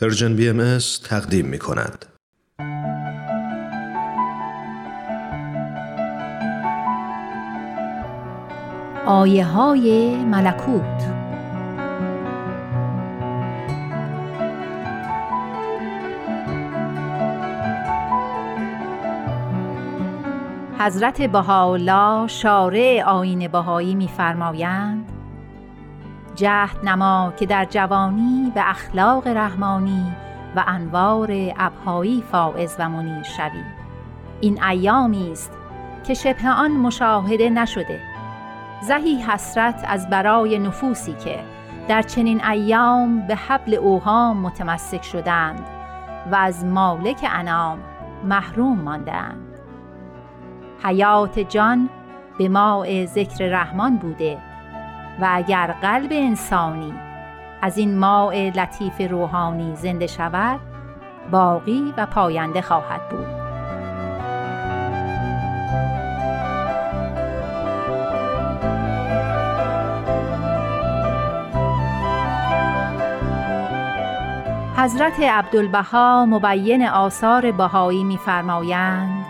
پرژن بی ام تقدیم می کند. آیه های ملکوت حضرت بهاءالله شارع آیین بهایی می‌فرمایند جهد نما که در جوانی به اخلاق رحمانی و انوار ابهایی فائز و منیر شوی. این ایامی است که شبه آن مشاهده نشده. زهی حسرت از برای نفوسی که در چنین ایام به حبل اوهام متمسک شدند و از مالک انام محروم ماندند. حیات جان به ماء ذکر رحمان بوده و اگر قلب انسانی از این ماء لطیف روحانی زنده شود باقی و پاینده خواهد بود. حضرت عبدالبها مبین آثار بهایی می‌فرمایند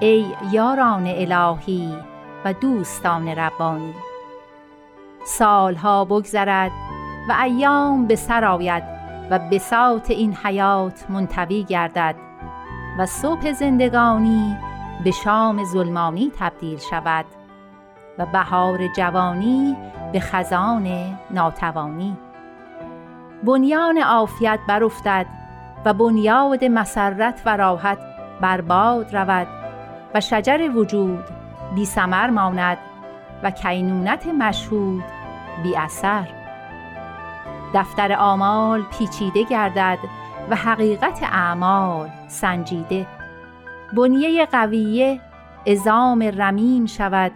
ای یاران الهی و دوستان ربانی سالها بگذرد و ایام به سر آید و بساط این حیات منطوی گردد و صبح زندگانی به شام ظلمانی تبدیل شود و بهار جوانی به خزان ناتوانی. بنیان عافیت برافتد و بنیاد مسرت و راحت برباد رود و شجر وجود بی ثمر ماند و کینونت مشهود بی اثر. دفتر آمال پیچیده گردد و حقیقت اعمال سنجیده. بنیه قویه ازام رمیم شود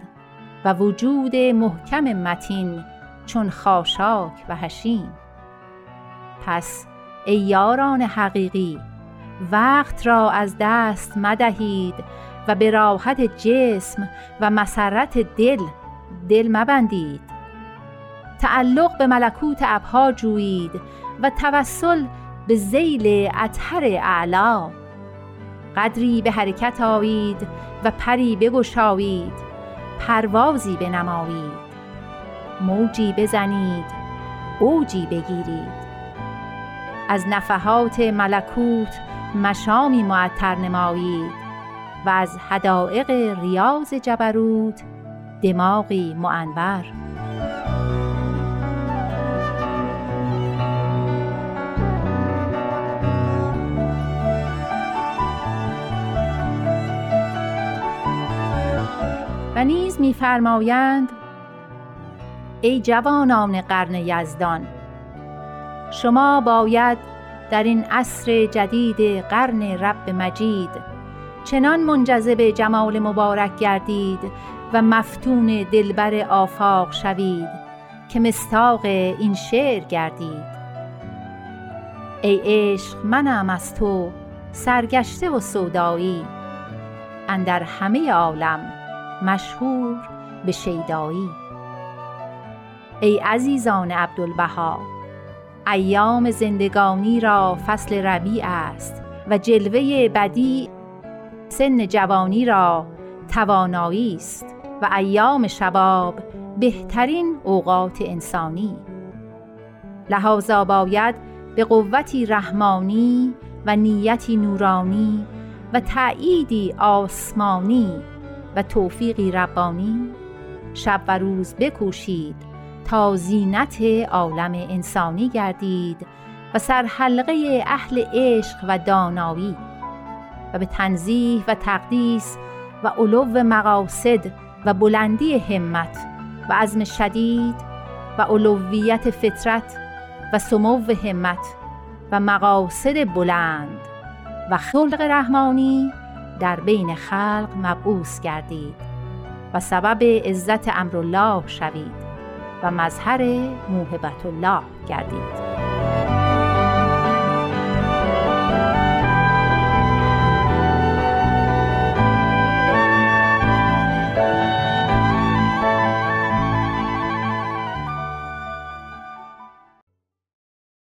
و وجود محکم متین چون خاشاک و هشیم پس ای یاران حقیقی وقت را از دست مدهید و به راحت جسم و مسرت دل دل مبندید. تعلق به ملکوت ابها جویید و توسل به زیل اطهر اعلا. قدری به حرکت آیید و پری بگشایید پروازی بنمایید. موجی بزنید اوجی بگیرید. از نفحات ملکوت مشامی معطر نمایید و از حدائق ریاض جبروت دماغی معنبر و نیز می‌فرمایند ای جوانان قرن یزدان شما باید در این عصر جدید قرن رب مجید چنان منجذب جمال مبارک گردید و مفتون دلبر آفاق شوید که مصداق این شعر گردید. ای عشق منم از تو سرگشته و سودایی. اندر همه عالم مشهور به شیدایی. ای عزیزان عبدالبها ایام زندگانی را فصل ربیع است و جلوه بدیع سن جوانی را توانایی است. و ایام شباب بهترین اوقات انسانی. لحاظا باید به قوتی رحمانی و نیتی نورانی و تأییدی آسمانی و توفیقی ربانی شب و روز بکوشید تا زینت عالم انسانی گردید و سرحلقه اهل عشق و دانایی. و به تنزیه و تقدیس و علو مقاصد و بلندی همت و عزم شدید و علویت فطرت و سمو همت و مقاصد بلند و خلق رحمانی در بین خلق مبعوث گردید و سبب عزت امرالله شوید و مظهر موهبت الله گردید.